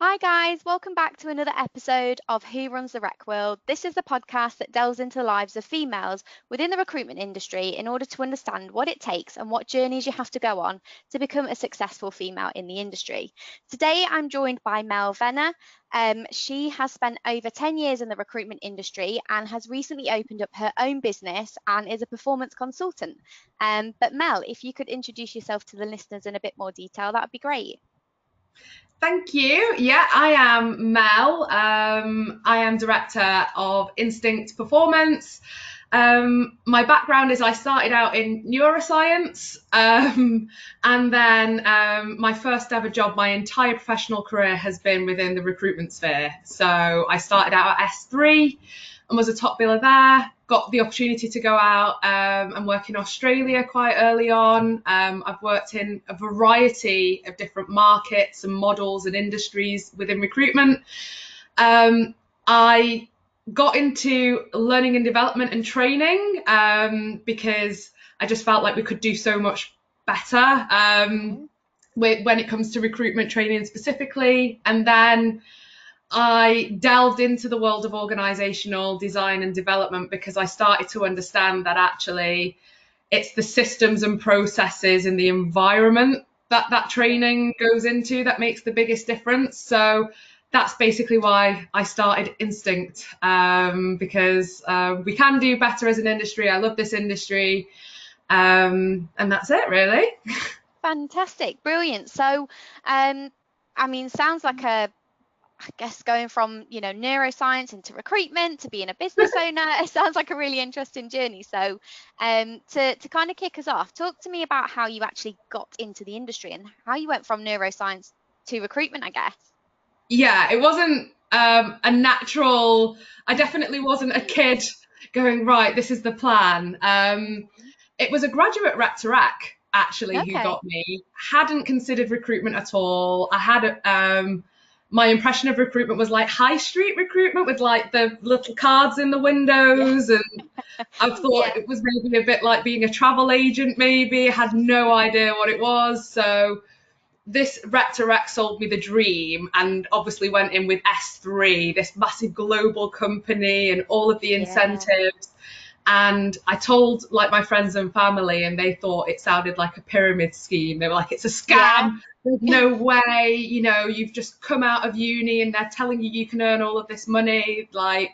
Hi, guys. Welcome back to another episode of Who Runs the Rec World. This is the podcast that delves into the lives of females within the recruitment industry in order to understand what it takes and what journeys you have to go on to become a successful female in the industry. Today, I'm joined by Mel Venner. Um, she has spent over 10 years in the recruitment industry and has recently opened up her own business and is a performance consultant. Um, but, Mel, if you could introduce yourself to the listeners in a bit more detail, that would be great. Thank you. Yeah, I am Mel. Um, I am director of Instinct Performance. Um, my background is I started out in neuroscience, um, and then um, my first ever job, my entire professional career has been within the recruitment sphere. So I started out at S3 and was a top biller there got the opportunity to go out um, and work in Australia quite early on. Um, I've worked in a variety of different markets and models and industries within recruitment. Um, I got into learning and development and training um, because I just felt like we could do so much better um, when it comes to recruitment training specifically. And then I delved into the world of organizational design and development because I started to understand that actually it's the systems and processes and the environment that that training goes into that makes the biggest difference. So that's basically why I started Instinct um, because uh, we can do better as an industry. I love this industry. Um, and that's it, really. Fantastic, brilliant. So, um, I mean, sounds like a I guess going from you know neuroscience into recruitment to being a business owner, it sounds like a really interesting journey. So, um, to to kind of kick us off, talk to me about how you actually got into the industry and how you went from neuroscience to recruitment. I guess. Yeah, it wasn't um, a natural. I definitely wasn't a kid going right. This is the plan. Um, it was a graduate rec to rec actually okay. who got me. Hadn't considered recruitment at all. I had um, my impression of recruitment was like high street recruitment with like the little cards in the windows and I thought yeah. it was maybe a bit like being a travel agent maybe I had no idea what it was so this rec to rec sold me the dream and obviously went in with S3 this massive global company and all of the incentives yeah. And I told like my friends and family, and they thought it sounded like a pyramid scheme. They were like, "It's a scam. Yeah. There's no way. You know, you've just come out of uni, and they're telling you you can earn all of this money." Like,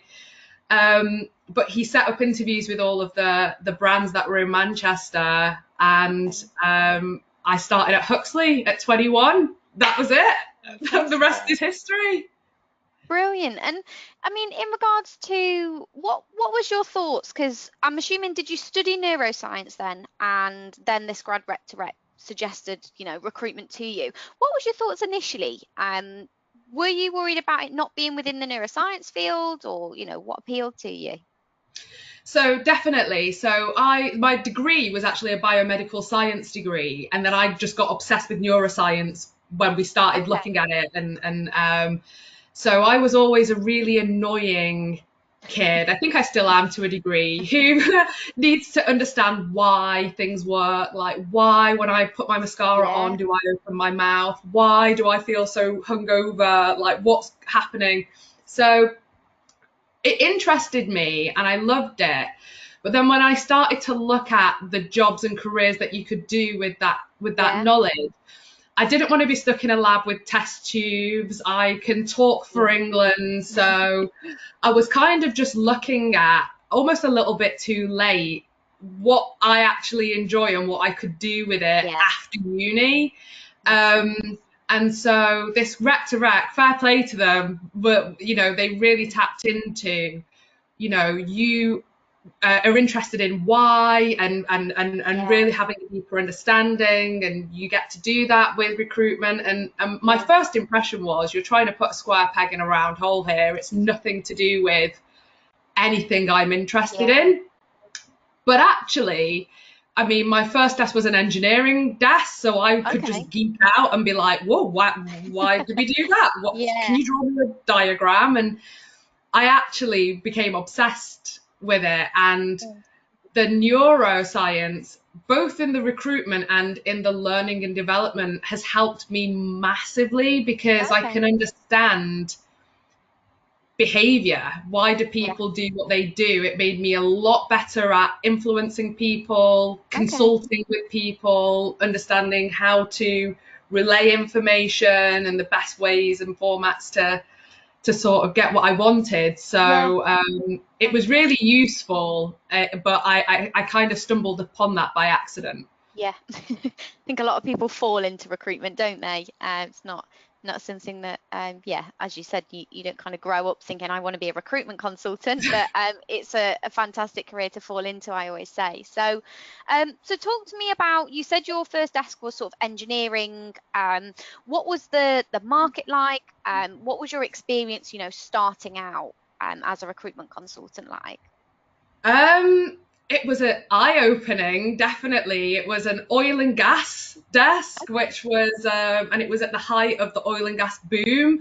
um, but he set up interviews with all of the the brands that were in Manchester, and um, I started at Huxley at 21. That was it. the rest is history. Brilliant. And I mean, in regards to what what was your thoughts? Because I'm assuming did you study neuroscience then, and then this grad rec to rec suggested you know recruitment to you. What was your thoughts initially? Um, were you worried about it not being within the neuroscience field, or you know what appealed to you? So definitely. So I my degree was actually a biomedical science degree, and then I just got obsessed with neuroscience when we started okay. looking at it, and and um, so I was always a really annoying kid. I think I still am to a degree, who needs to understand why things work. Like, why, when I put my mascara yeah. on, do I open my mouth? Why do I feel so hungover? Like, what's happening? So it interested me and I loved it. But then when I started to look at the jobs and careers that you could do with that with that yeah. knowledge, I didn't want to be stuck in a lab with test tubes. I can talk for England. So I was kind of just looking at almost a little bit too late what I actually enjoy and what I could do with it yeah. after uni. Um, and so this rec to rec, fair play to them, but you know, they really tapped into, you know, you uh, are interested in why and and and, and yeah. really having a deeper understanding and you get to do that with recruitment and, and my first impression was you're trying to put a square peg in a round hole here it's nothing to do with anything i'm interested yeah. in but actually I mean, my first desk was an engineering desk, so I could okay. just geek out and be like, "Whoa, why, why did we do that? What, yeah. Can you draw me a diagram?" And I actually became obsessed with it and the neuroscience, both in the recruitment and in the learning and development, has helped me massively because okay. I can understand behavior. Why do people yeah. do what they do? It made me a lot better at influencing people, consulting okay. with people, understanding how to relay information and the best ways and formats to to sort of get what I wanted. So yeah. um, it was really useful, uh, but I, I, I kind of stumbled upon that by accident. Yeah, I think a lot of people fall into recruitment, don't they? Uh, it's not not something that um, yeah as you said you, you don't kind of grow up thinking i want to be a recruitment consultant but um, it's a, a, fantastic career to fall into i always say. So um, so talk to me about you said your first desk was sort of engineering um, what was the the market like? Um, what was your experience you know starting out um, as a recruitment consultant like? Um it was an eye opening, definitely. It was an oil and gas desk, which was, um, and it was at the height of the oil and gas boom.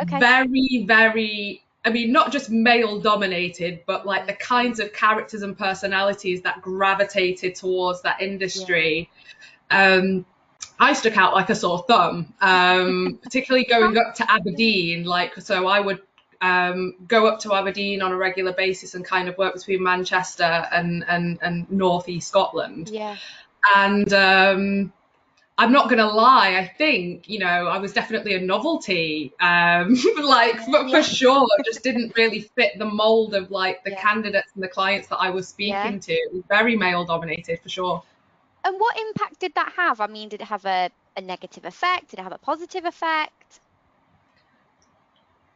Okay. Very, very, I mean, not just male dominated, but like the kinds of characters and personalities that gravitated towards that industry. Yeah. Um, I stuck out like a sore thumb, um, particularly going up to Aberdeen. Like, so I would um, go up to Aberdeen on a regular basis and kind of work between Manchester and and, and North East Scotland. Yeah. And um, I'm not gonna lie, I think you know I was definitely a novelty, um, like for, yeah. for, sure. Just didn't really fit the mold of like the yeah. candidates and the clients that I was speaking yeah. to. It was very male dominated for sure. And what impact did that have? I mean, did it have a, a negative effect? Did it have a positive effect?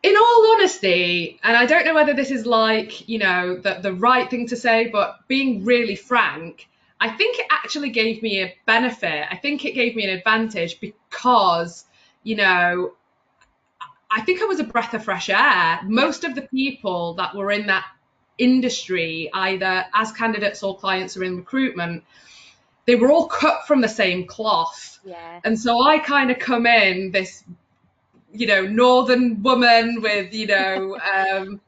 In all honesty, and I don't know whether this is like, you know, the, the right thing to say, but being really frank, I think it actually gave me a benefit. I think it gave me an advantage because, you know, I think I was a breath of fresh air. Most of the people that were in that industry, either as candidates or clients or in recruitment, they were all cut from the same cloth. Yeah. And so I kind of come in this you know, northern woman with, you know, um,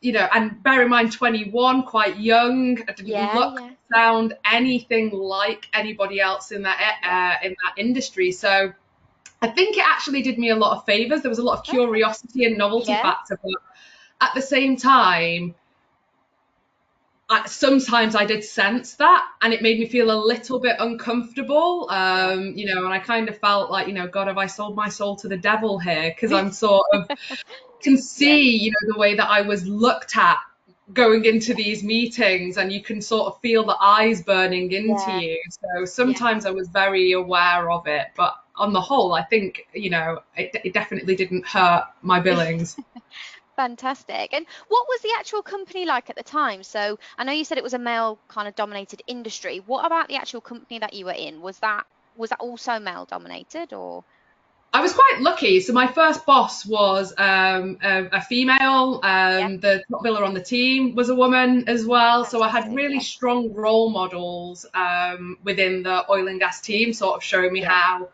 you know, and bear in mind, 21, quite young. I didn't yeah, look, yeah. sound anything like anybody else in that uh, in that industry. So I think it actually did me a lot of favors. There was a lot of curiosity and novelty yeah. factor, but at the same time, sometimes I did sense that, and it made me feel a little bit uncomfortable. Um, you know, and I kind of felt like, you know, God, have I sold my soul to the devil here? Because I'm sort of can see, you know, the way that I was looked at going into these meetings, and you can sort of feel the eyes burning into yeah. you. So sometimes yeah. I was very aware of it, but on the whole, I think, you know, it, it definitely didn't hurt my billings. Fantastic. And what was the actual company like at the time? So I know you said it was a male kind of dominated industry. What about the actual company that you were in? Was that was that also male dominated or? I was quite lucky. So my first boss was um, a, a, female. Um, yeah. The top biller on the team was a woman as well. So I had really yeah. strong role models um, within the oil and gas team, sort of showing me yeah. how,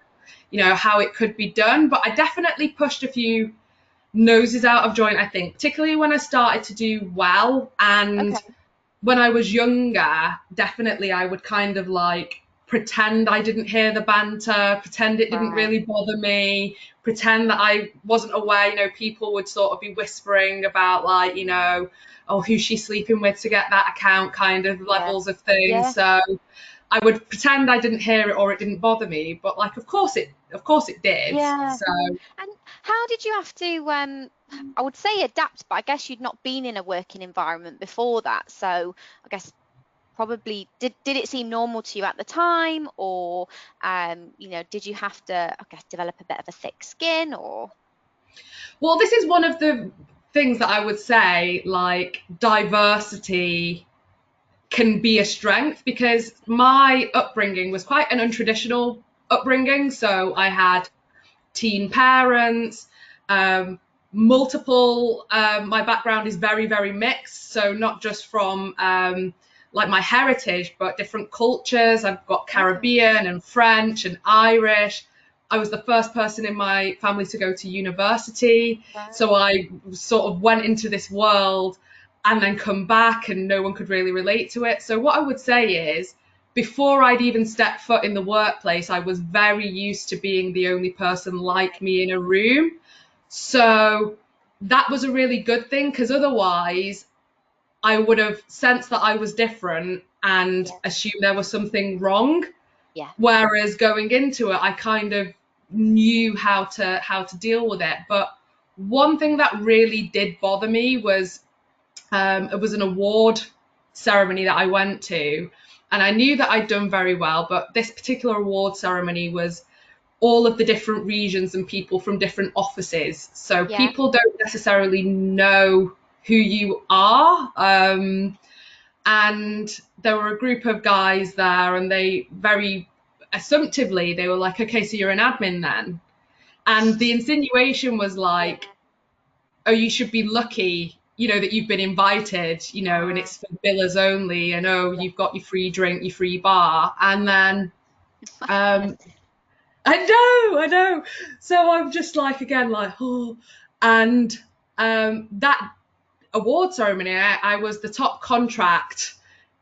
you know, how it could be done. But I definitely pushed a few noses out of joint, I think, particularly when I started to do well. And okay. when I was younger, definitely I would kind of like pretend I didn't hear the banter, pretend it didn't right. really bother me, pretend that I wasn't aware. You know, people would sort of be whispering about, like, you know, oh, who's she sleeping with to get that account kind of levels yeah. of things. Yeah. So I would pretend I didn't hear it or it didn't bother me, but like, of course it, of course it did. Yeah. So. And how did you have to? Um, I would say adapt, but I guess you'd not been in a working environment before that, so I guess probably did did it seem normal to you at the time or um, you know did you have to i guess develop a bit of a thick skin or well this is one of the things that i would say like diversity can be a strength because my upbringing was quite an untraditional upbringing. So I had teen parents, um, multiple, um, my background is very, very mixed. So not just from um, like my heritage, but different cultures. I've got Caribbean and French and Irish. I was the first person in my family to go to university. Wow. So I sort of went into this world and then come back and no one could really relate to it. So what I would say is before I'd even stepped foot in the workplace, I was very used to being the only person like me in a room. So that was a really good thing because otherwise I would have sensed that I was different and yeah. assumed there was something wrong. Yeah. Whereas going into it, I kind of knew how to how to deal with it. But one thing that really did bother me was um, it was an award ceremony that I went to, and I knew that I'd done very well. But this particular award ceremony was all of the different regions and people from different offices, so yeah. people don't necessarily know who you are. Um, and there were a group of guys there, and they very assumptively they were like, "Okay, so you're an admin then," and the insinuation was like, "Oh, you should be lucky." You know that you've been invited, you know, and it's for billers only, and oh, you've got your free drink, your free bar, and then um, I know, I know. So I'm just like again, like, oh, and um, that award ceremony, I, I was the top contract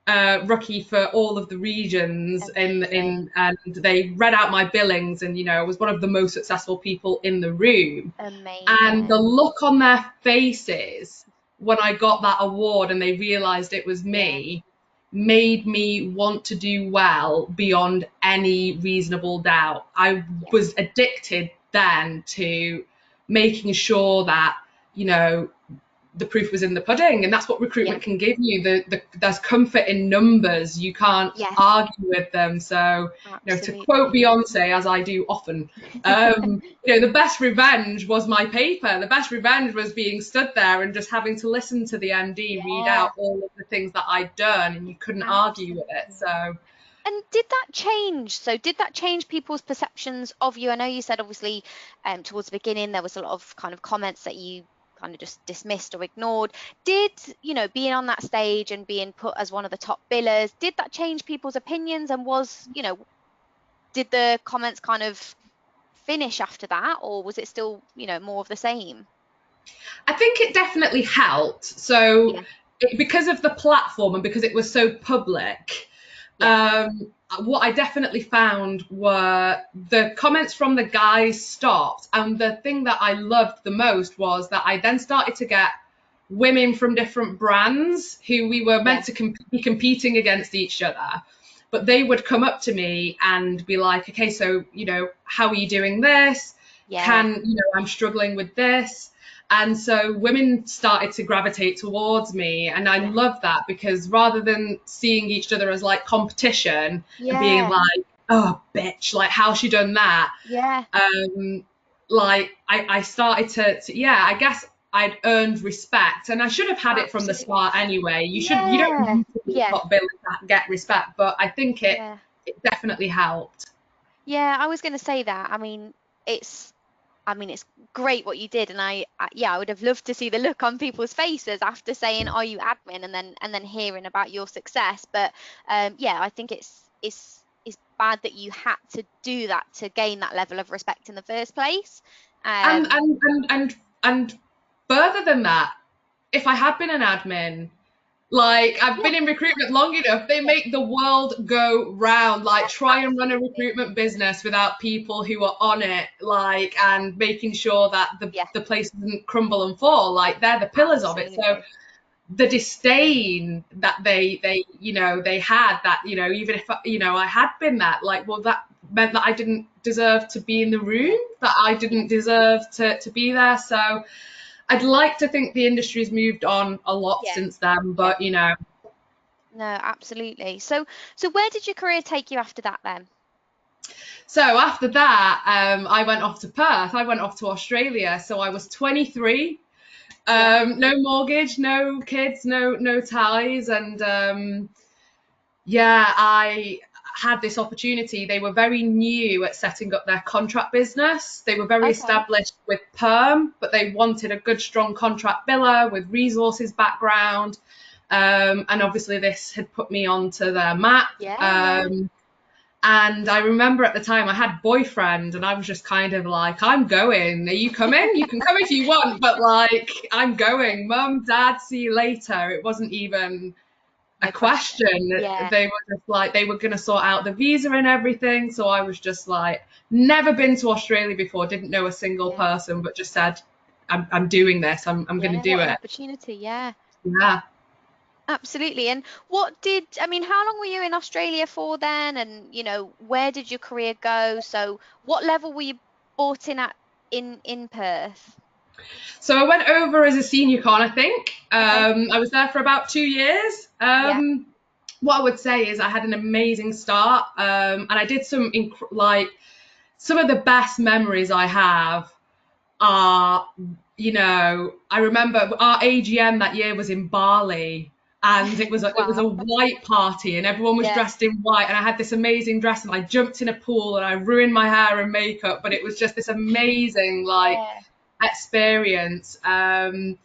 uh, rookie for all of the regions in in and they read out my billings and you know I was one of the most successful people in the room. Amazing. And the look on their faces when I got that award and they realized it was me made me want to do well beyond any reasonable doubt. I was addicted then to making sure that you know the proof was in the pudding and that's what recruitment yeah. can give you the, the there's comfort in numbers you can't yeah. argue with them so Absolutely. you know to quote beyonce as i do often um, you know the best revenge was my paper the best revenge was being stood there and just having to listen to the md yeah. read out all of the things that i'd done and you couldn't Absolutely. argue with it so and did that change? So did that change people's perceptions of you? I know you said obviously um, towards the beginning there was a lot of kind of comments that you kind of just dismissed or ignored. Did, you know, being on that stage and being put as one of the top billers, did that change people's opinions and was, you know, did the comments kind of finish after that or was it still, you know, more of the same? I think it definitely helped. So yeah. it, because of the platform and because it was so public, yeah. um, what I definitely found were the comments from the guys stopped. And the thing that I loved the most was that I then started to get women from different brands who we were meant to comp- be competing against each other. But they would come up to me and be like, okay, so, you know, how are you doing this? Yeah. Can, you know, I'm struggling with this. And so women started to gravitate towards me. And I love that because rather than seeing each other as like competition yeah. and being like, oh, bitch, like, how's she done that? Yeah. Um, like, I, I started to, to, yeah, I guess I'd earned respect, and I should have had Absolutely. it from the start anyway. You should, yeah. you don't need to be yeah. that get respect, but I think it, yeah. it definitely helped. Yeah, I was going to say that. I mean, it's I mean, it's great what you did, and I, yeah, I would have loved to see the look on people's faces after saying, "Are you admin?" and then and then hearing about your success. But um, yeah, I think it's it's it's bad that you had to do that to gain that level of respect in the first place. Um, and, and and and and further than that, if I had been an admin, like I've been in recruitment long enough, they make the world go round. Like try and run a recruitment business without people who are on it, like and making sure that the yeah. the place doesn't crumble and fall. Like they're the pillars Absolutely. of it. So the disdain that they they you know they had that you know even if you know I had been that like well that meant that I didn't deserve to be in the room that I didn't deserve to to be there so I'd like to think the industry's moved on a lot yeah. since then, but you know. No, absolutely. So, so where did your career take you after that then? So after that, um, I went off to Perth. I went off to Australia. So I was 23. Um, no mortgage, no kids, no no ties, and um, yeah, I had this opportunity. They were very new at setting up their contract business. They were very okay. established with perm, but they wanted a good, strong contract biller with resources background. Um, and obviously, this had put me onto their map. Yeah. Um, And I remember at the time I had boyfriend and I was just kind of like, I'm going. Are you coming? You can come if you want, but like, I'm going. Mum, dad, see you later. It wasn't even a question. Yeah. They were just like, they were going to sort out the visa and everything. So I was just like, never been to Australia before, didn't know a single Yeah. person, but just said, I'm, I'm doing this. I'm, I'm gonna do it. opportunity, yeah. Yeah. Absolutely. And what did, I mean, how long were you in Australia for then? And, you know, where did your career go? So what level were you brought in at in in Perth? So I went over as a senior con, I think. Um, I was there for about two years. Um, What I would say is I had an amazing start, um, and I did some inc- like some of the best memories I have are, you know, I remember our AGM that year was in Bali. And it was a, it was a white party, and everyone was Yeah. dressed in white. And I had this amazing dress, and I jumped in a pool, and I ruined my hair and makeup. But it was just this amazing, like, Yeah. Experience. Um,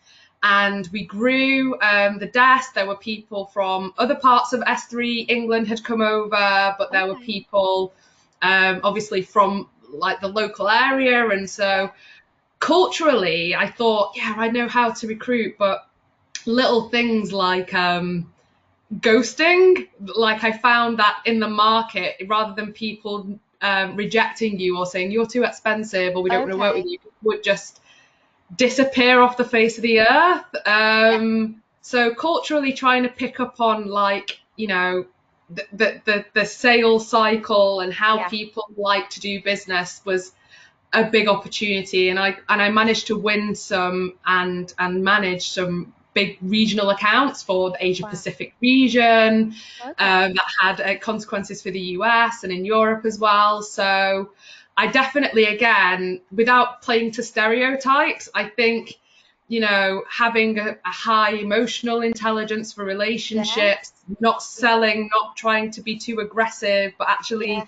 and we grew um, the desk. There were people from other parts of S3 England had come over, but there were people um, obviously from like the local area. And so culturally, I thought, yeah, I know how to recruit, but little things like um, ghosting, like I found that in the market, rather than people um, rejecting you or saying you're too expensive or we don't want to work with you, would just disappear off the face of the earth. Um, So culturally, trying to pick up on like you know the the the, the sales cycle and how Yeah. people like to do business was a big opportunity, and I and I managed to win some and and manage some big regional accounts for the Asia Wow. Pacific region Okay. um, that had uh, consequences for the US and in Europe as well. So I definitely, again, without playing to stereotypes, I think, you know, having a, a high emotional intelligence for relationships, not selling, not trying to be too aggressive, but actually Yeah.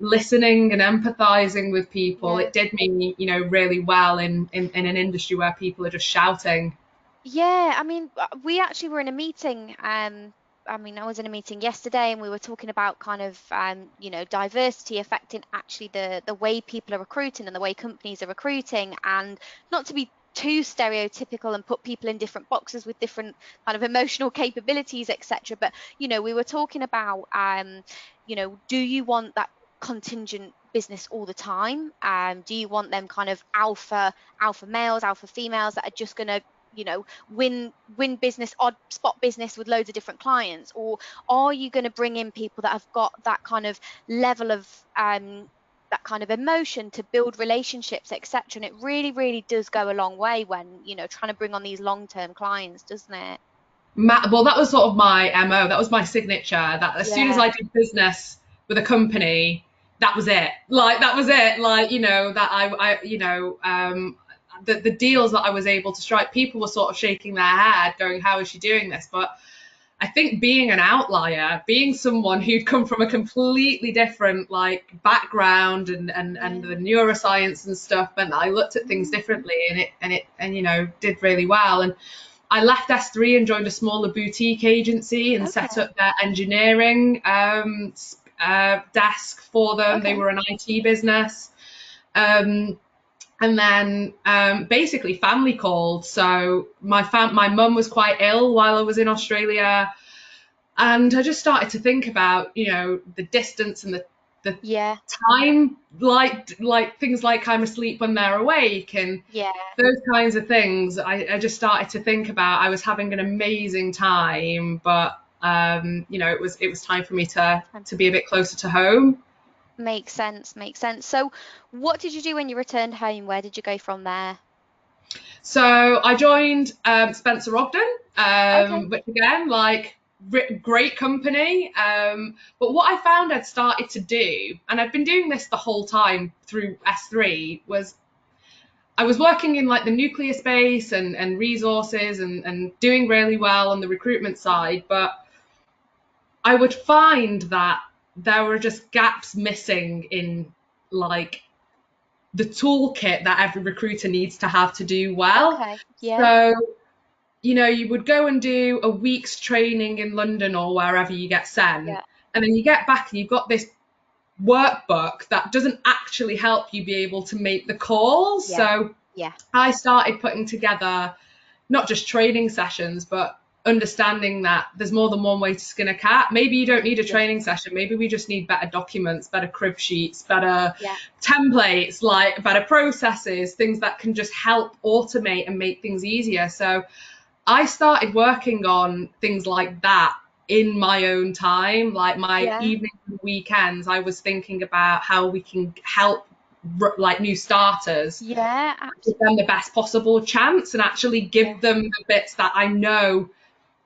listening and empathizing with people, Yeah. it did me, you know, really well in, in, in an industry where people are just shouting. Yeah, I mean, uh, we actually were in a meeting. Um, I mean, I was in a meeting yesterday, and we were talking about kind of, um, you know, diversity affecting actually the the way people are recruiting and the way companies are recruiting, and not to be too stereotypical and put people in different boxes with different kind of emotional capabilities, etc. But you know, we were talking about, um, you know, do you want that contingent business all the time? Um, do you want them kind of alpha alpha males, alpha females that are just going to you know win win business odd spot business with loads of different clients or are you going to bring in people that have got that kind of level of um that kind of emotion to build relationships etc and it really really does go a long way when you know trying to bring on these long-term clients doesn't it well, that was sort of my MO. That was my signature. That as soon as I did business with a company, that was it. Like that was it. Like you know that I, I you know, um, the the deals that I was able to strike, people were sort of shaking their head, going, "How is she doing this?" But I think being an outlier, being someone who'd come from a completely different like background and and and the neuroscience and stuff, and I looked at things differently, and it and it and you know did really well. And I left S3 and joined a smaller boutique agency and set up their engineering um, uh, desk for them. They were an IT business. Um, and then um, basically family called. So my fam- my mum was quite ill while I was in Australia, and I just started to think about you know the distance and the yeah time, like like things like I'm asleep when they're awake and yeah those kinds of things. I, I just started to think about. I was having an amazing time, but um, you know it was it was time for me to to be a bit closer to home. Makes sense makes sense so what did you do when you returned home where did you go from there So I joined um, Spencer Ogden, um, Okay. which again, like re- great company. Um, but what I found I'd started to do, and I've been doing this the whole time through S3, was I was working in like the nuclear space and, and resources and, and doing really well on the recruitment side, but I would find that there were just gaps missing in like the toolkit that every recruiter needs to have to do well. okay yeah So, you know, you would go and do a week's training in London or wherever you get sent, Yeah. and then you get back and you've got this workbook that doesn't actually help you be able to make the calls. Yeah. So Yeah. I started putting together not just training sessions, but understanding that there's more than one way to skin a cat. Maybe you don't need a Yeah. training session. Maybe we just need better documents, better crib sheets, better Yeah. templates, like better processes, things that can just help automate and make things easier. So I started working on things like that in my own time, like my Yeah. evenings and weekends. I was thinking about how we can help like new starters Yeah, absolutely. give them the best possible chance and actually give Yeah. them the bits that I know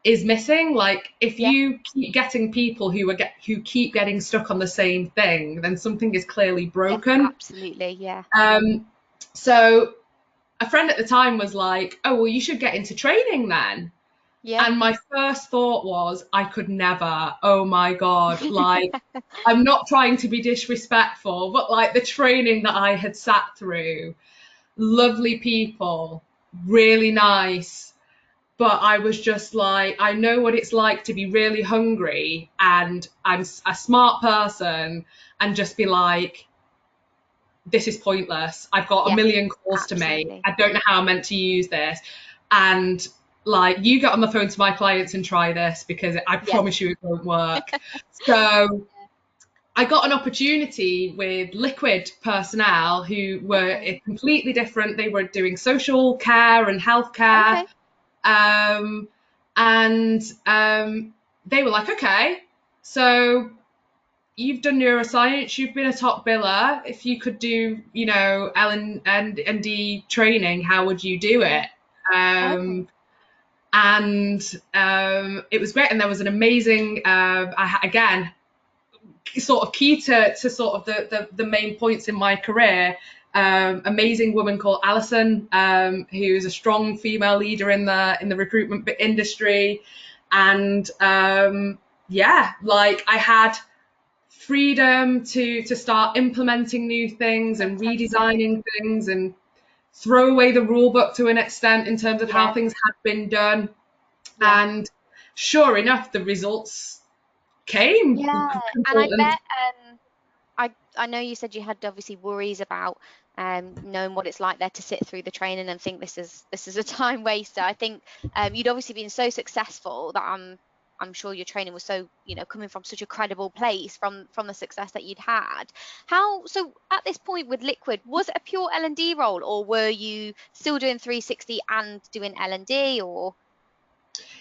is missing. Like if Yeah. you keep getting people who are get who keep getting stuck on the same thing, then something is clearly broken. Absolutely, yeah. Um, so a friend at the time was like, "Oh, well, you should get into training then." Yeah. And my first thought was, I could never. Oh my God. Like, I'm not trying to be disrespectful, but like the training that I had sat through, lovely people, really nice. But I was just like, I know what it's like to be really hungry and I'm a smart person and just be like, this is pointless. I've got Yeah, a million calls to make. I don't know how I'm meant to use this. And like, you get on the phone to my clients and try this because I promise you it won't work. so I got an opportunity with Liquid personnel who were completely different. They were doing social care and healthcare. Okay. Um, and um, they were like, okay, so you've done neuroscience, you've been a top biller. If you could do, you know, L and and, and D training, how would you do it? Um, and um, it was great, and there was an amazing, uh, I, again, sort of key to, to sort of the, the, the main points in my career. Um, amazing woman called Alison, um, who's a strong female leader in the in the recruitment industry, and um, yeah, like I had freedom to to start implementing new things and redesigning things and throw away the rule book to an extent in terms of Yeah. how things had been done. Yeah. And sure enough, the results came. Yeah, and I bet um, I I know you said you had obviously worries about um, knowing what it's like there to sit through the training and think this is this is a time waster. I think um, you'd obviously been so successful that I'm I'm sure your training was so you know coming from such a credible place from from the success that you'd had. How so at this point with Liquid was it a pure L and D role or were you still doing 360 and doing L and D or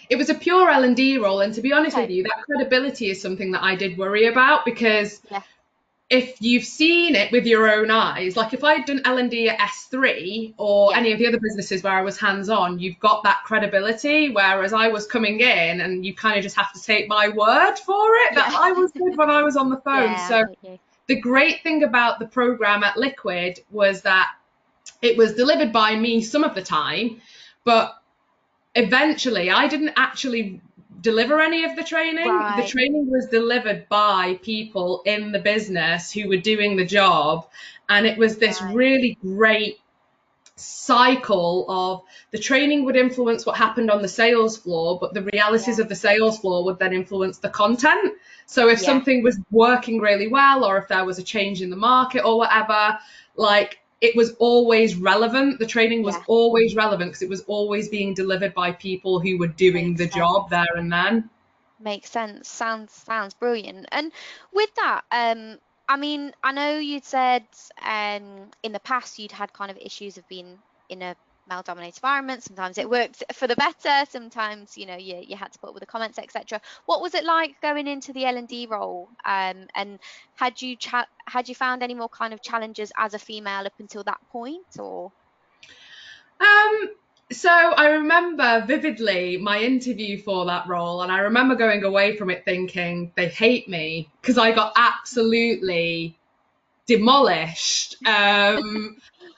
it was a pure L&D role and to be honest Okay. with you that credibility is something that I did worry about because Yeah. If you've seen it with your own eyes like if I'd done L&D at S3 or Yeah. any of the other businesses where I was hands on you've got that credibility whereas I was coming in and you kind of just have to take my word for it that Yeah. I was good when I was on the phone yeah, so the great thing about the program at Liquid was that it was delivered by me some of the time, but eventually I didn't actually deliver any of the training. The training was delivered by people in the business who were doing the job, and it was this Right. really great cycle of the training would influence what happened on the sales floor but the realities Yeah. of the sales floor would then influence the content so if Yeah. something was working really well or if there was a change in the market or whatever like it was always relevant the training was Yeah. always relevant because it was always being delivered by people who were doing Makes the sense. job there and then Makes sense. Sounds sounds brilliant. And with that, um, I mean, I know you'd said um in the past you'd had kind of issues of being in a male-dominated environment. Sometimes it worked for the better. Sometimes, you know, you you had to put up with the comments, etc. What was it like going into the L and D role? Um, and had you cha- had you found any more kind of challenges as a female up until that point, or Um, so I remember vividly my interview for that role, and I remember going away from it thinking they hate me because I got absolutely demolished. Um,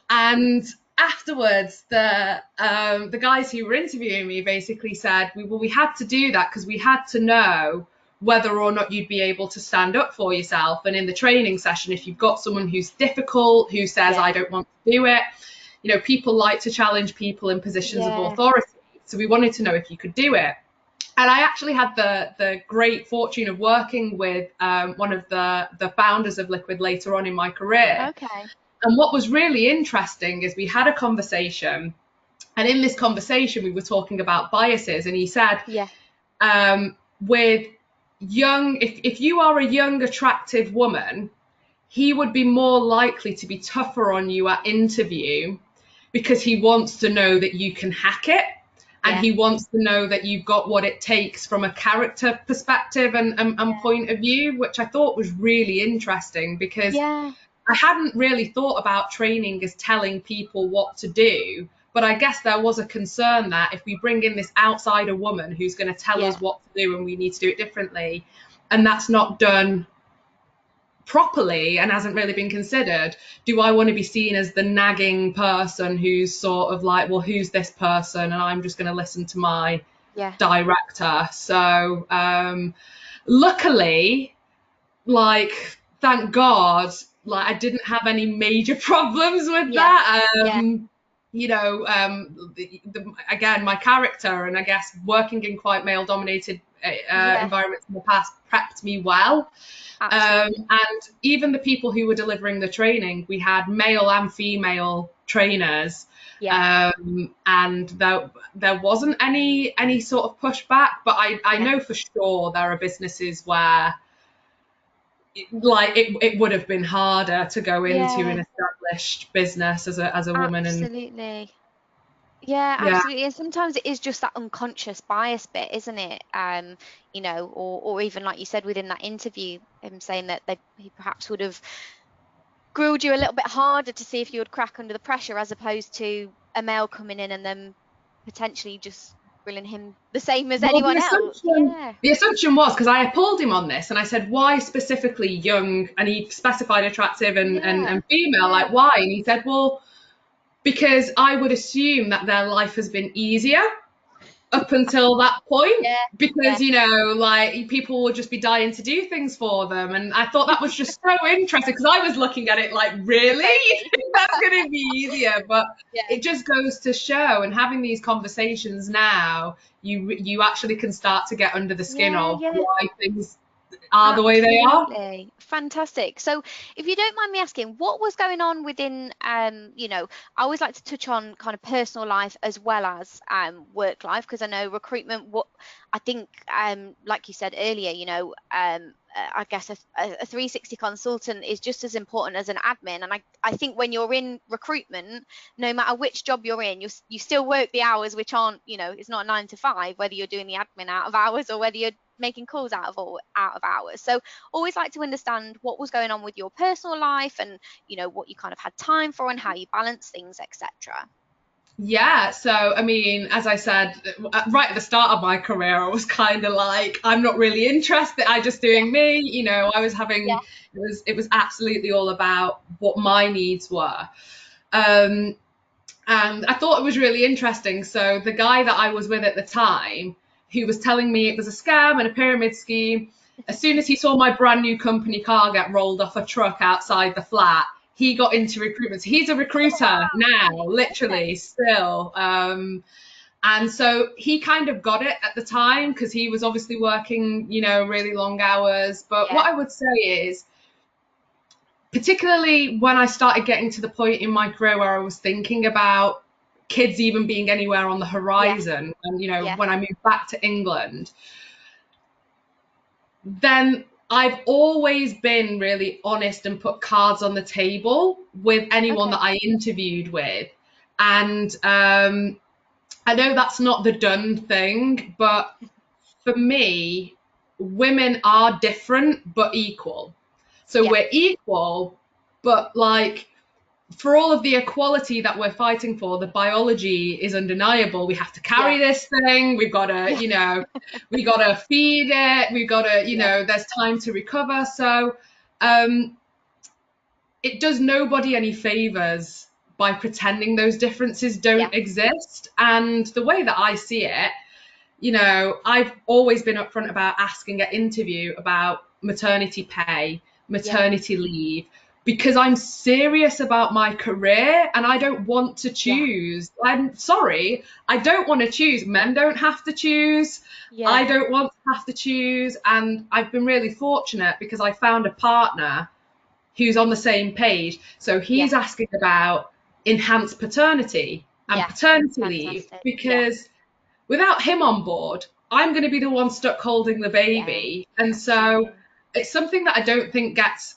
and afterwards, the um, the guys who were interviewing me basically said, "We well, we had to do that because we had to know." Whether or not you'd be able to stand up for yourself. And in the training session, if you've got someone who's difficult, who says, Yeah. I don't want to do it, you know, people like to challenge people in positions Yeah. of authority. So we wanted to know if you could do it. and I actually had the the great fortune of working with um, one of the the founders of Liquid later on in my career. Okay. And what was really interesting is we had a conversation, and in this conversation we were talking about biases, and he said, Yeah. um, with young, if if you are a young attractive woman, he would be more likely to be tougher on you at interview because he wants to know that you can hack it and Yeah. he wants to know that you've got what it takes from a character perspective and, and, and Yeah. point of view, which I thought was really interesting because Yeah. I hadn't really thought about training as telling people what to do. But I guess there was a concern that if we bring in this outsider woman who's going to tell Yeah. us what to do and we need to do it differently, and that's not done properly and hasn't really been considered, do I want to be seen as the nagging person who's sort of like, well, who's this person? And I'm just going to listen to my Yeah. director. So, um, luckily, like, thank God, like, I didn't have any major problems with Yeah, that. yeah. Um, You know, um, the, the, again, my character, and I guess working in quite male dominated uh, Yeah. environments in the past prepped me well. Um, and even the people who were delivering the training, we had male and female trainers yeah. um, and there there wasn't any any sort of pushback. But I I Yeah. know for sure there are businesses where like it, it would have been harder to go into Yeah. an established business as a as a woman and Absolutely. Yeah, Yeah. absolutely. And sometimes it is just that unconscious bias bit, isn't it? Um, you know, or or even like you said within that interview, him saying that they he perhaps would have grilled you a little bit harder to see if you would crack under the pressure as opposed to a male coming in and then potentially just grilling him the same as Well, the anyone else. Yeah. The assumption was because I pulled him on this and I said, why specifically young? And he specified attractive and, and, and female, Yeah. like why? And he said, well, because I would assume that their life has been easier up until that point. Yeah, Because, you know, like people would just be dying to do things for them. And I thought that was just so interesting because I was looking at it like, really? That's going to be easier? But Yeah. it just goes to show and having these conversations now you you actually can start to get under the skin Yeah, of yeah. why things are the way they are. Fantastic. So, if you don't mind me asking, what was going on within, um, you know, I always like to touch on kind of personal life as well as um, work life because I know recruitment. What I think, um, like you said earlier, you know, um, uh, I guess a, a a 360 consultant is just as important as an admin. And I, I think when you're in recruitment, no matter which job you're in, you you still work the hours which aren't, you know, it's not nine to five, whether you're doing the admin out of hours or whether you're making calls out of all out of hours. So always like to understand what was going on with your personal life and you know what you kind of had time for and how you balance things, etc. yeah so i mean as i said right at the start of my career i was kind of like i'm not really interested i just doing me you know i was having Yeah. it was it was absolutely all about what my needs were um and i thought it was really interesting so the guy that i was with at the time who was telling me it was a scam and a pyramid scheme. As soon as he saw my brand new company car get rolled off a truck outside the flat he got into recruitment. So he's a recruiter now literally still. Um and so he kind of got it at the time because he was obviously working you know really long hours. But Yeah. what i would say is particularly when I started getting to the point in my career where I was thinking about kids even being anywhere on the horizon, and you know, Yeah. when I moved back to England, then I've always been really honest and put cards on the table with anyone Okay. that I interviewed with. And um, I know that's not the done thing, but for me, women are different but equal. So Yeah. we're equal, but like for all of the equality that we're fighting for, the biology is undeniable. We have to carry this thing. We've got to, you know, we got to feed it. We've got to, you Yeah. know, there's time to recover. So um, it does nobody any favors by pretending those differences don't Yeah. exist. And the way that I see it, you know, I've always been upfront about asking at interview about maternity pay, maternity leave, because I'm serious about my career and I don't want to choose. Yeah. I'm sorry, I don't want to choose. Men don't have to choose. Yeah. I don't want to have to choose. And I've been really fortunate because I found a partner who's on the same page. So he's yeah. asking about enhanced paternity and paternity Fantastic. leave because without him on board, I'm going to be the one stuck holding the baby. And so it's something that I don't think gets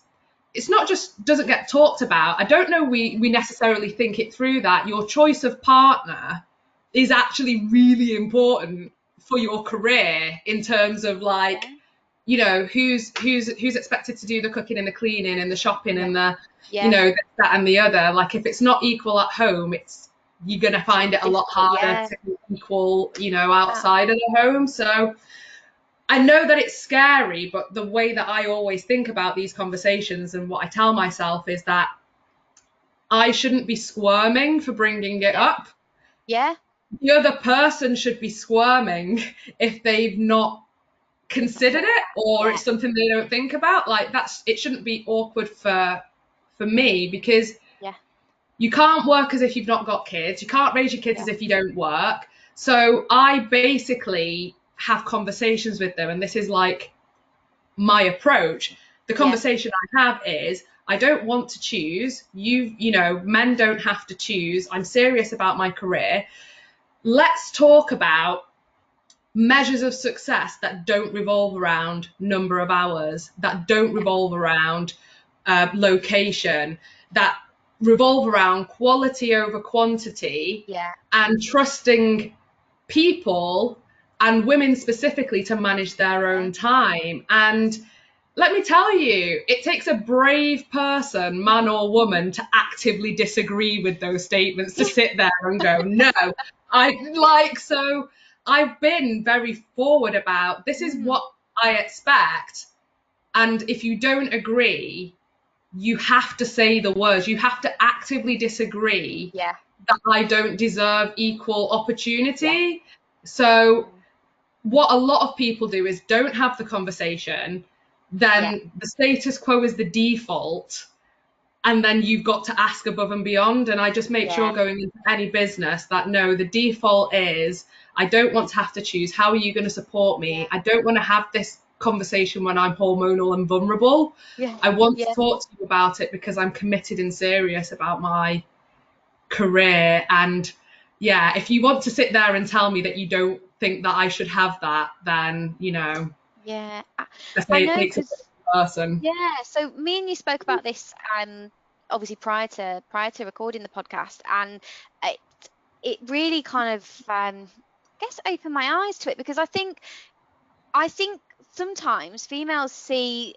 it's not just doesn't get talked about. I don't know we we necessarily think it through that. Your choice of partner is actually really important for your career in terms of like you know who's who's who's expected to do the cooking and the cleaning and the shopping and the yeah. you know that and the other. Like if it's not equal at home it's you're going to find it a lot harder to equal you know outside of the home. So I know that it's scary, but the way that I always think about these conversations and what I tell myself is that I shouldn't be squirming for bringing it up. Yeah. The other person should be squirming if they've not considered it or yeah. it's something they don't think about. Like that's it shouldn't be awkward for for me because yeah. you can't work as if you've not got kids. You can't raise your kids yeah. as if you don't work. So I basically have conversations with them and this is like my approach. The conversation yeah. i have is i don't want to choose. You you know men don't have to choose. I'm serious about my career. Let's talk about measures of success that don't revolve around number of hours that don't revolve around uh, location that revolve around quality over quantity yeah. and trusting people and women specifically to manage their own time. And let me tell you, it takes a brave person, man or woman, to actively disagree with those statements, to sit there and go, no, I like, so I've been very forward about this is mm. what I expect. And if you don't agree, you have to say the words, you have to actively disagree yeah. that I don't deserve equal opportunity. Yeah. So what a lot of people do is don't have the conversation, then yeah. the status quo is the default, and then you've got to ask above and beyond. And I just make yeah. sure going into any business that no, the default is I don't want to have to choose. How are you going to support me? Yeah. I don't want to have this conversation when I'm hormonal and vulnerable. Yeah. I want to talk to you about it because I'm committed and serious about my career. And yeah, if you want to sit there and tell me that you don't think that I should have that, then you know. Yeah, I, know person. Yeah, so me and you spoke about this um obviously prior to prior to recording the podcast, and it it really kind of um I guess opened my eyes to it because I think I think sometimes females see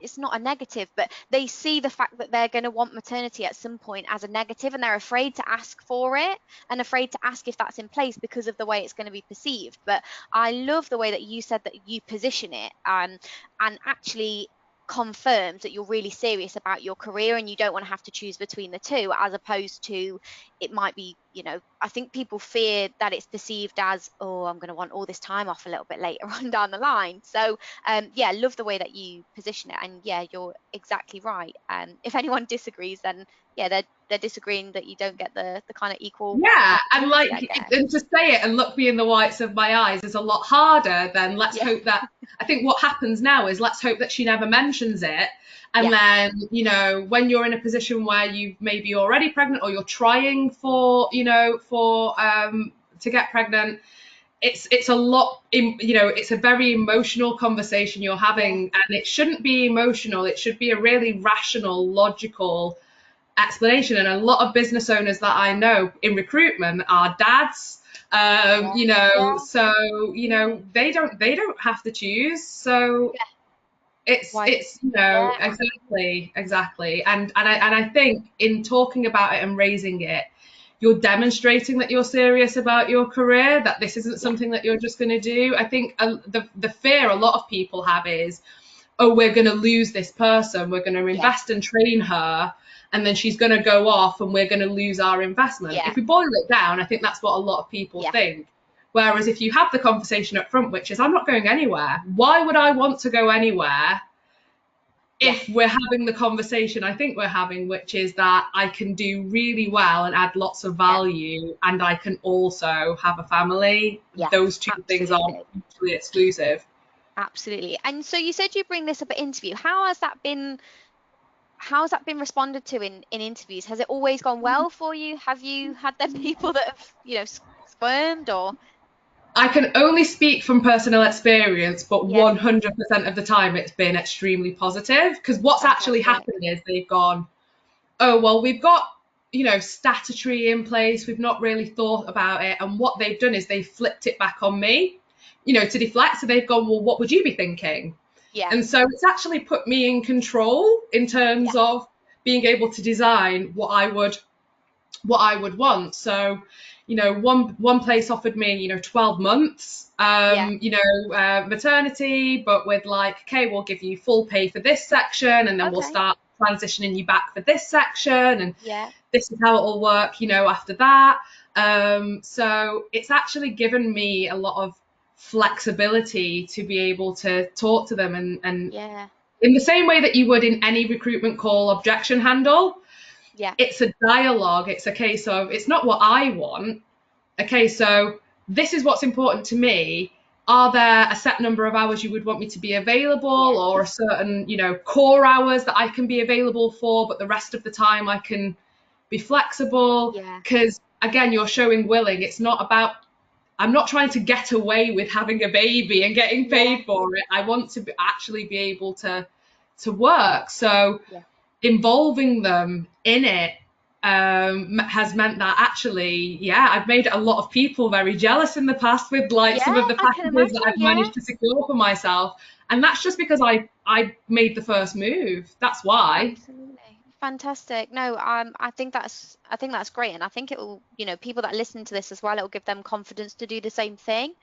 it's not a negative, but they see the fact that they're going to want maternity at some point as a negative and they're afraid to ask for it and afraid to ask if that's in place because of the way it's going to be perceived. But I love the way that you said that you position it um, and actually confirms that you're really serious about your career and you don't want to have to choose between the two as opposed to it might be you know i think people fear that it's perceived as oh i'm going to want all this time off a little bit later on down the line so um, yeah love the way that you position it and yeah you're exactly right um, if anyone disagrees then yeah they're they're disagreeing that you don't get the the kind of equal yeah and like and to say it and look me in the whites of my eyes is a lot harder than let's yeah. hope that i think what happens now is let's hope that she never mentions it and yeah. then you know when you're in a position where you maybe already pregnant or you're trying for you know for um to get pregnant it's it's a lot you know it's a very emotional conversation you're having and it shouldn't be emotional it should be a really rational logical explanation. And a lot of business owners that I know in recruitment are dads. Um, you know, yeah. so you know they don't they don't have to choose. So yeah. it's Why? it's you know yeah. exactly exactly. And and I and I think in talking about it and raising it, you're demonstrating that you're serious about your career. That this isn't something that you're just going to do. I think uh, the the fear a lot of people have is, oh, we're going to lose this person. We're going to invest and train her and then she's going to go off and we're going to lose our investment. Yeah. If we boil it down, I think that's what a lot of people yeah. think. Whereas if you have the conversation up front, which is, I'm not going anywhere, why would I want to go anywhere if we're having the conversation I think we're having, which is that I can do really well and add lots of value, yeah. and I can also have a family. Yeah, Those two absolutely. things aren't mutually exclusive. Absolutely. And so you said you bring this up at interview. How has that been? How has that been responded to in, in interviews? Has it always gone well mm. for you? Have you had them people that have, you know, squirmed or I can only speak from personal experience, but yeah. 100% of the time it's been extremely positive because what's actually happened is they've gone, oh, well, we've got, you know, statutory in place. We've not really thought about it. And what they've done is they flipped it back on me, you know, to deflect. So they've gone, well, what would you be thinking? Yeah. And so it's actually put me in control in terms yeah. of being able to design what I would what I would want. So you know, one one place offered me, you know, 12 months, um, yeah. you know, uh, maternity, but with like, okay, we'll give you full pay for this section, and then okay. we'll start transitioning you back for this section, and yeah. this is how it will work, you know, after that. Um, so it's actually given me a lot of flexibility to be able to talk to them and and yeah. in the same way that you would in any recruitment call objection handle yeah. It's a dialogue. It's a case of it's not what I want. Okay, so this is what's important to me. Are there a set number of hours you would want me to be available or a certain, you know, core hours that I can be available for, but the rest of the time I can be flexible? Because yeah. again, you're showing willing. It's not about I'm not trying to get away with having a baby and getting paid yeah. for it. I want to be, actually be able to to work. So yeah involving them in it um, has meant that actually, yeah, I've made a lot of people very jealous in the past with like yeah, some of the packages imagine, that I've yeah. managed to secure for myself, and that's just because I I made the first move. That's why. Absolutely. Fantastic. No, um, I think that's I think that's great, and I think it will, you know, people that listen to this as well, it will give them confidence to do the same thing.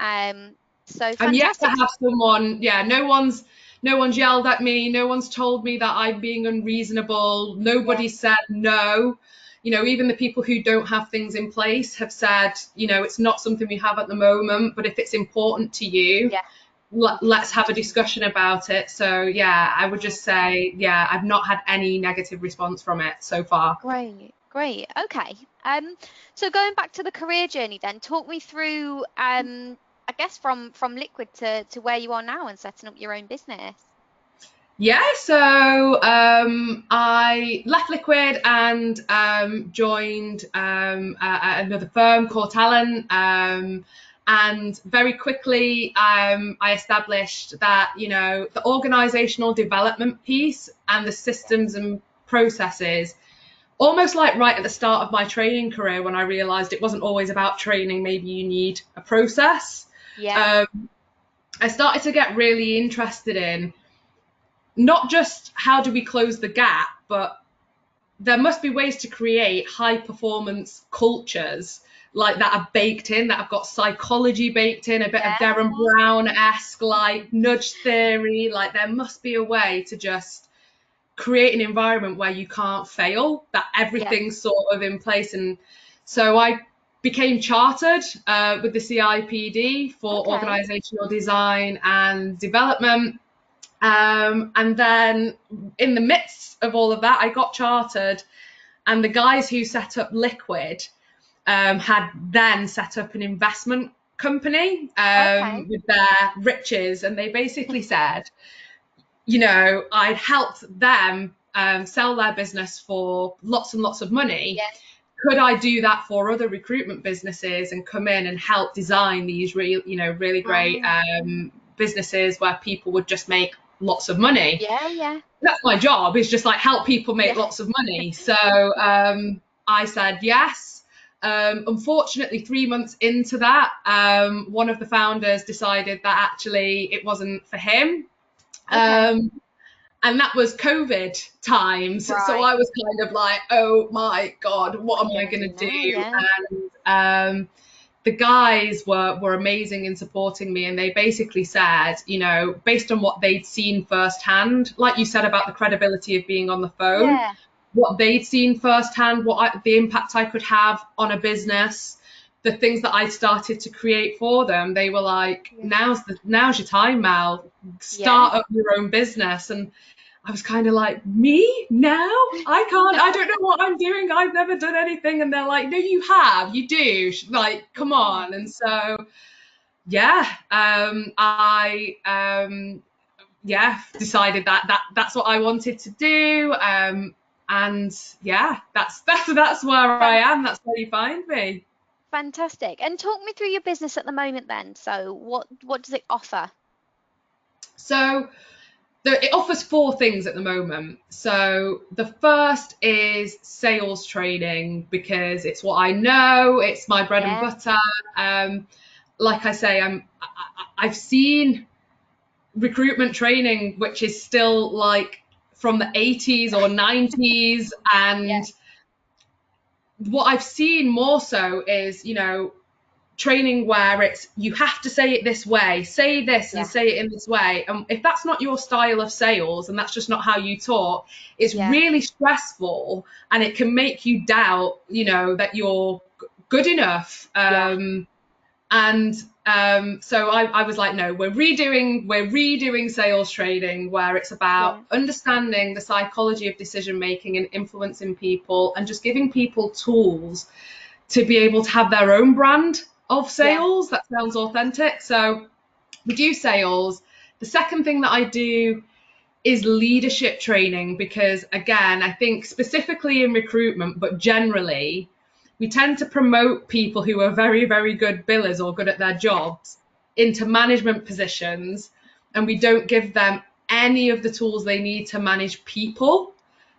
Um, so fantastic. and yet to have someone, yeah, no one's no one's yelled at me, no one's told me that I'm being unreasonable, nobody yeah. said no. You know, even the people who don't have things in place have said, you know, it's not something we have at the moment, but if it's important to you, yeah. let, let's have a discussion about it. So, yeah, I would just say, yeah, I've not had any negative response from it so far. Great. Great. Okay. Um, so going back to the career journey, then talk me through um, I guess from from liquid to to where you are now and setting up your own business. Yeah, so um, I left Liquid and um, joined um, another firm called Talent. Um, and very quickly, um, I established that, you know, the organizational development piece and the systems and processes, almost like right at the start of my training career when I realized it wasn't always about training, maybe you need a process. Yeah. Um, I started to get really interested in not just how do we close the gap, but there must be ways to create high performance cultures like that are baked in, that have got psychology baked in, a bit yeah. of Derren Brown esque, like nudge theory. Like there must be a way to just create an environment where you can't fail, that everything's yeah. sort of in place. And so I became chartered uh, with the CIPD for okay. organizational design and development. Um, and then in the midst of all of that, I got chartered, and the guys who set up Liquid um, had then set up an investment company um, okay. with their riches, and they basically said, you know, I'd helped them um, sell their business for lots and lots of money. Yes could I do that for other recruitment businesses and come in and help design these really, you know, really great um, businesses where people would just make lots of money? Yeah, yeah. That's my job is just like help people make yeah. lots of money. So um, I said yes. Um, unfortunately, three months into that, um, one of the founders decided that actually it wasn't for him. Okay. And that was COVID times. Right. So I was kind of like, oh my God, what am I going to do? Yeah. And um, the guys were, were amazing in supporting me. And they basically said, you know, based on what they'd seen firsthand, like you said about the credibility of being on the phone, yeah. what they'd seen firsthand, what I, the impact I could have on a business. The things that I started to create for them, they were like, yeah. "Now's the now's your time, Mel. Start up your own business." And I was kind of like, me now? I can't, I don't know what I'm doing. I've never done anything. And they're like, no, you have, you do. Like, come on. And so, yeah, um, I, um, yeah, decided that, that that's what I wanted to do. Um, and yeah, that's, that's, that's where I am. That's where you find me. Fantastic. And talk me through your business at the moment then. So what, what does it offer? So, it offers four things at the moment. So the first is sales training because it's what I know, it's my bread yeah. and butter. Um, like I say, I'm I, I've seen recruitment training which is still like from the 80s or 90s and yeah. what I've seen more so is you know training where it's you have to say it this way, say this yeah. and say it in this way. And if that's not your style of sales and that's just not how you talk, it's yeah. really stressful and it can make you doubt, you know, that you're good enough. Um, yeah. And um, so I, I, was like, no, we're redoing, we're redoing sales training where it's about understanding the psychology of decision making and influencing people and just giving people tools to be able to have their own brand of sales. Yeah. That sounds authentic. So we do sales. The second thing that I do is leadership training because, again, I think specifically in recruitment, but generally, we tend to promote people who are very, very good billers or good at their jobs into management positions, and we don't give them any of the tools they need to manage people.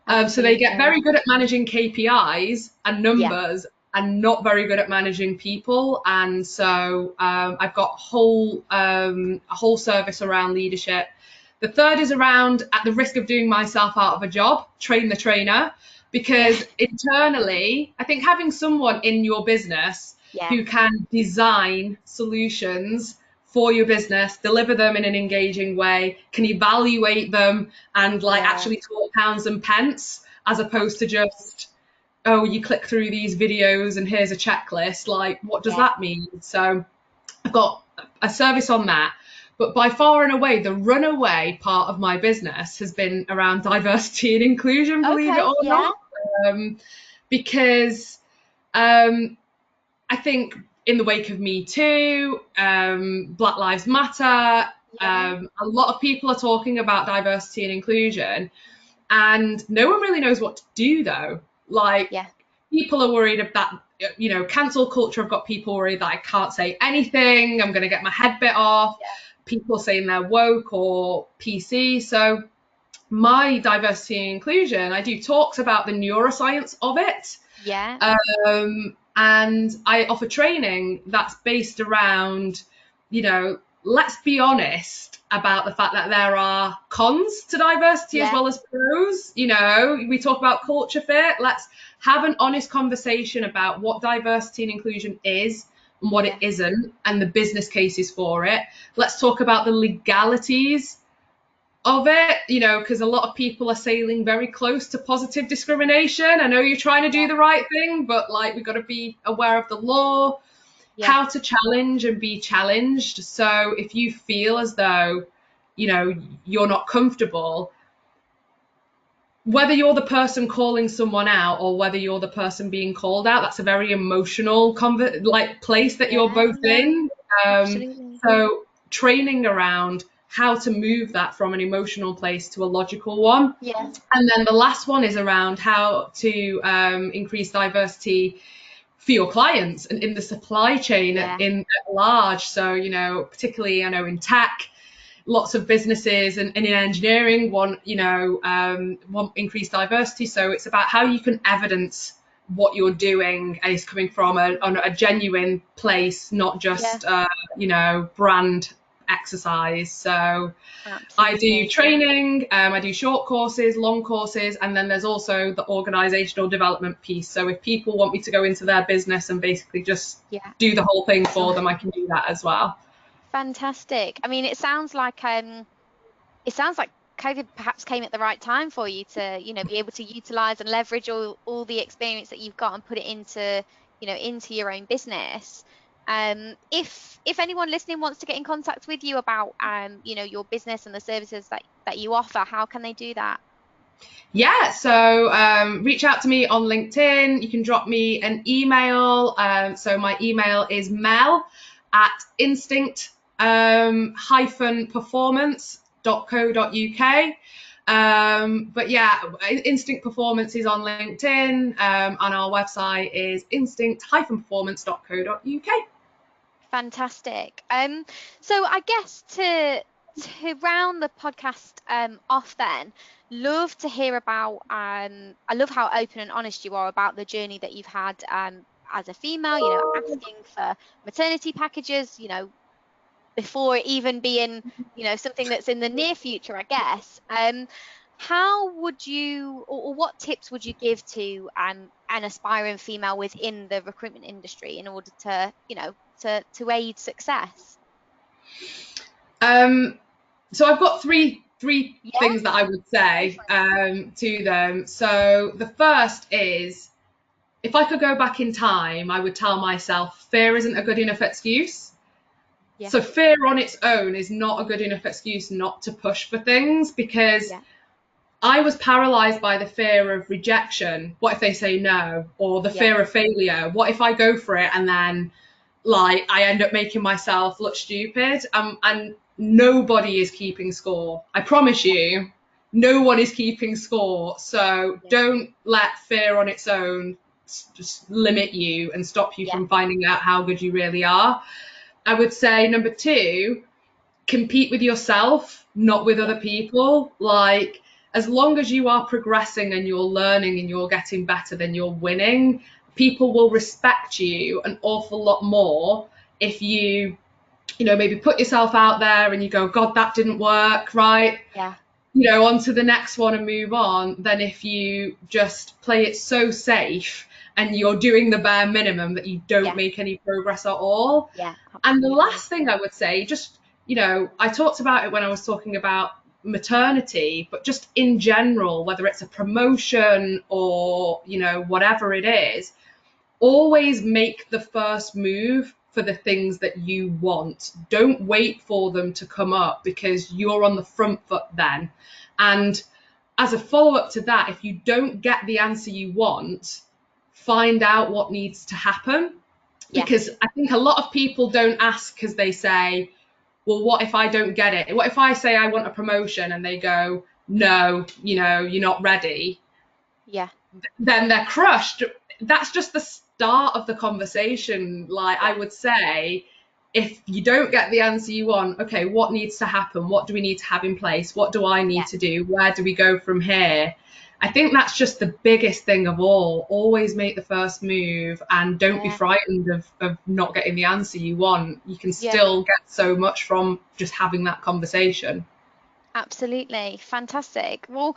Um, so they get very good at managing KPIs and numbers, and not very good at managing people. And so um, I've got whole um, a whole service around leadership. The third is around, at the risk of doing myself out of a job, train the trainer. Because internally, I think having someone in your business yeah. who can design solutions for your business, deliver them in an engaging way, can evaluate them and like yeah. actually talk pounds and pence as opposed to just oh, you click through these videos and here's a checklist. Like, what does yeah. that mean? So I've got a service on that. But by far and away, the runaway part of my business has been around diversity and inclusion, believe okay, it or yeah. not. Um, because um, I think in the wake of Me Too, um, Black Lives Matter, yeah. Um, a lot of people are talking about diversity and inclusion, and no one really knows what to do though. Like, yeah. people are worried about, you know, cancel culture. I've got people worried that I can't say anything. I'm going to get my head bit off. Yeah. People saying they're woke or PC. So, my diversity and inclusion, I do talks about the neuroscience of it. Yeah. Um, and I offer training that's based around, you know, let's be honest about the fact that there are cons to diversity yeah. as well as pros. You know, we talk about culture fit. Let's have an honest conversation about what diversity and inclusion is and what it isn't and the business cases for it. Let's talk about the legalities of it, you know, because a lot of people are sailing very close to positive discrimination. I know you're trying to do the right thing, but like we've got to be aware of the law yeah. how to challenge and be challenged. So if you feel as though, you know, you're not comfortable, whether you're the person calling someone out or whether you're the person being called out, that's a very emotional conver- like place that you're both yeah. in. Um, so training around how to move that from an emotional place to a logical one. Yeah. And then the last one is around how to um, increase diversity for your clients and in the supply chain yeah. in at large. So, you know, particularly I know in tech, lots of businesses and, and in engineering want, you know, um, want increased diversity. So it's about how you can evidence what you're doing and it's coming from a, a genuine place, not just, yeah. uh, you know, brand exercise. So Absolutely. I do training, um, I do short courses, long courses, and then there's also the organizational development piece. So if people want me to go into their business and basically just yeah. do the whole thing for them, I can do that as well. Fantastic. I mean, it sounds like um, it sounds like COVID perhaps came at the right time for you to, you know, be able to utilize and leverage all, all the experience that you've got and put it into, you know, into your own business. Um, if if anyone listening wants to get in contact with you about um, you know your business and the services that, that you offer, how can they do that? Yeah, so um, reach out to me on LinkedIn. You can drop me an email. Um, so my email is mel at instinct um, hyphen performance.co.uk. Um, but yeah, Instinct Performance is on LinkedIn, um, and our website is instinct-performance.co.uk. Fantastic. Um, so I guess to to round the podcast um, off, then love to hear about. Um, I love how open and honest you are about the journey that you've had um, as a female. You know, asking for maternity packages. You know, before even being, you know, something that's in the near future, I guess. Um, how would you, or, or, what tips would you give to um, an aspiring female within the recruitment industry in order to, you know, to, to aid success? Um, so I've got three three yeah. things that I would say um, to them. So the first is, if I could go back in time, I would tell myself fear isn't a good enough excuse. Yeah. So fear on its own is not a good enough excuse not to push for things because yeah. I was paralyzed by the fear of rejection. What if they say no? Or the fear of failure? What if I go for it and then like I end up making myself look stupid. Um, and nobody is keeping score. I promise you, no one is keeping score. So yeah. don't let fear on its own just limit you and stop you yeah. from finding out how good you really are. I would say number two, compete with yourself, not with other people. Like as long as you are progressing and you're learning and you're getting better, then you're winning. People will respect you an awful lot more if you you know maybe put yourself out there and you go god that didn't work right? Yeah. You know on to the next one and move on. Than if you just play it so safe and you're doing the bare minimum that you don't yeah. make any progress at all. Yeah. And the last thing i would say just you know i talked about it when i was talking about maternity but just in general whether it's a promotion or you know whatever it is always make the first move for the things that you want. Don't wait for them to come up because you're on the front foot then. And as a follow up to that, if you don't get the answer you want, find out what needs to happen. Yeah. Because I think a lot of people don't ask because they say, well, what if I don't get it? What if I say I want a promotion and they go, no, you know, you're not ready? Yeah. Then they're crushed. That's just the start of the conversation, like I would say, if you don't get the answer you want, okay, what needs to happen? What do we need to have in place? What do I need yeah. to do? Where do we go from here? I think that's just the biggest thing of all. Always make the first move and don't yeah. be frightened of, of not getting the answer you want. You can still yeah. get so much from just having that conversation. Absolutely. Fantastic. Well,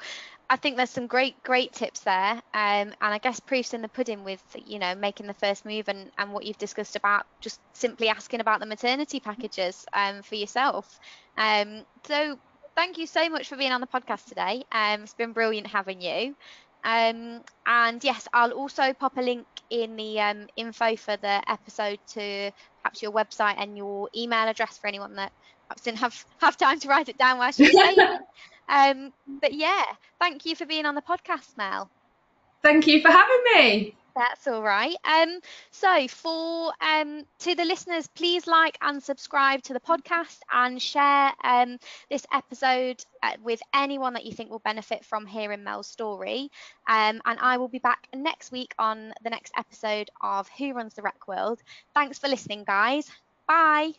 I think there's some great, great tips there. Um, and I guess proofs in the pudding with, you know, making the first move and, and what you've discussed about just simply asking about the maternity packages um, for yourself. Um, so thank you so much for being on the podcast today. Um, it's been brilliant having you. Um, and yes, I'll also pop a link in the um, info for the episode to perhaps your website and your email address for anyone that perhaps didn't have, have time to write it down while she's saying it. Um, but yeah, thank you for being on the podcast, Mel. Thank you for having me. That's all right. Um, so for um, to the listeners, please like and subscribe to the podcast and share um, this episode uh, with anyone that you think will benefit from hearing Mel's story. Um, and I will be back next week on the next episode of Who Runs the Rec World. Thanks for listening, guys. Bye.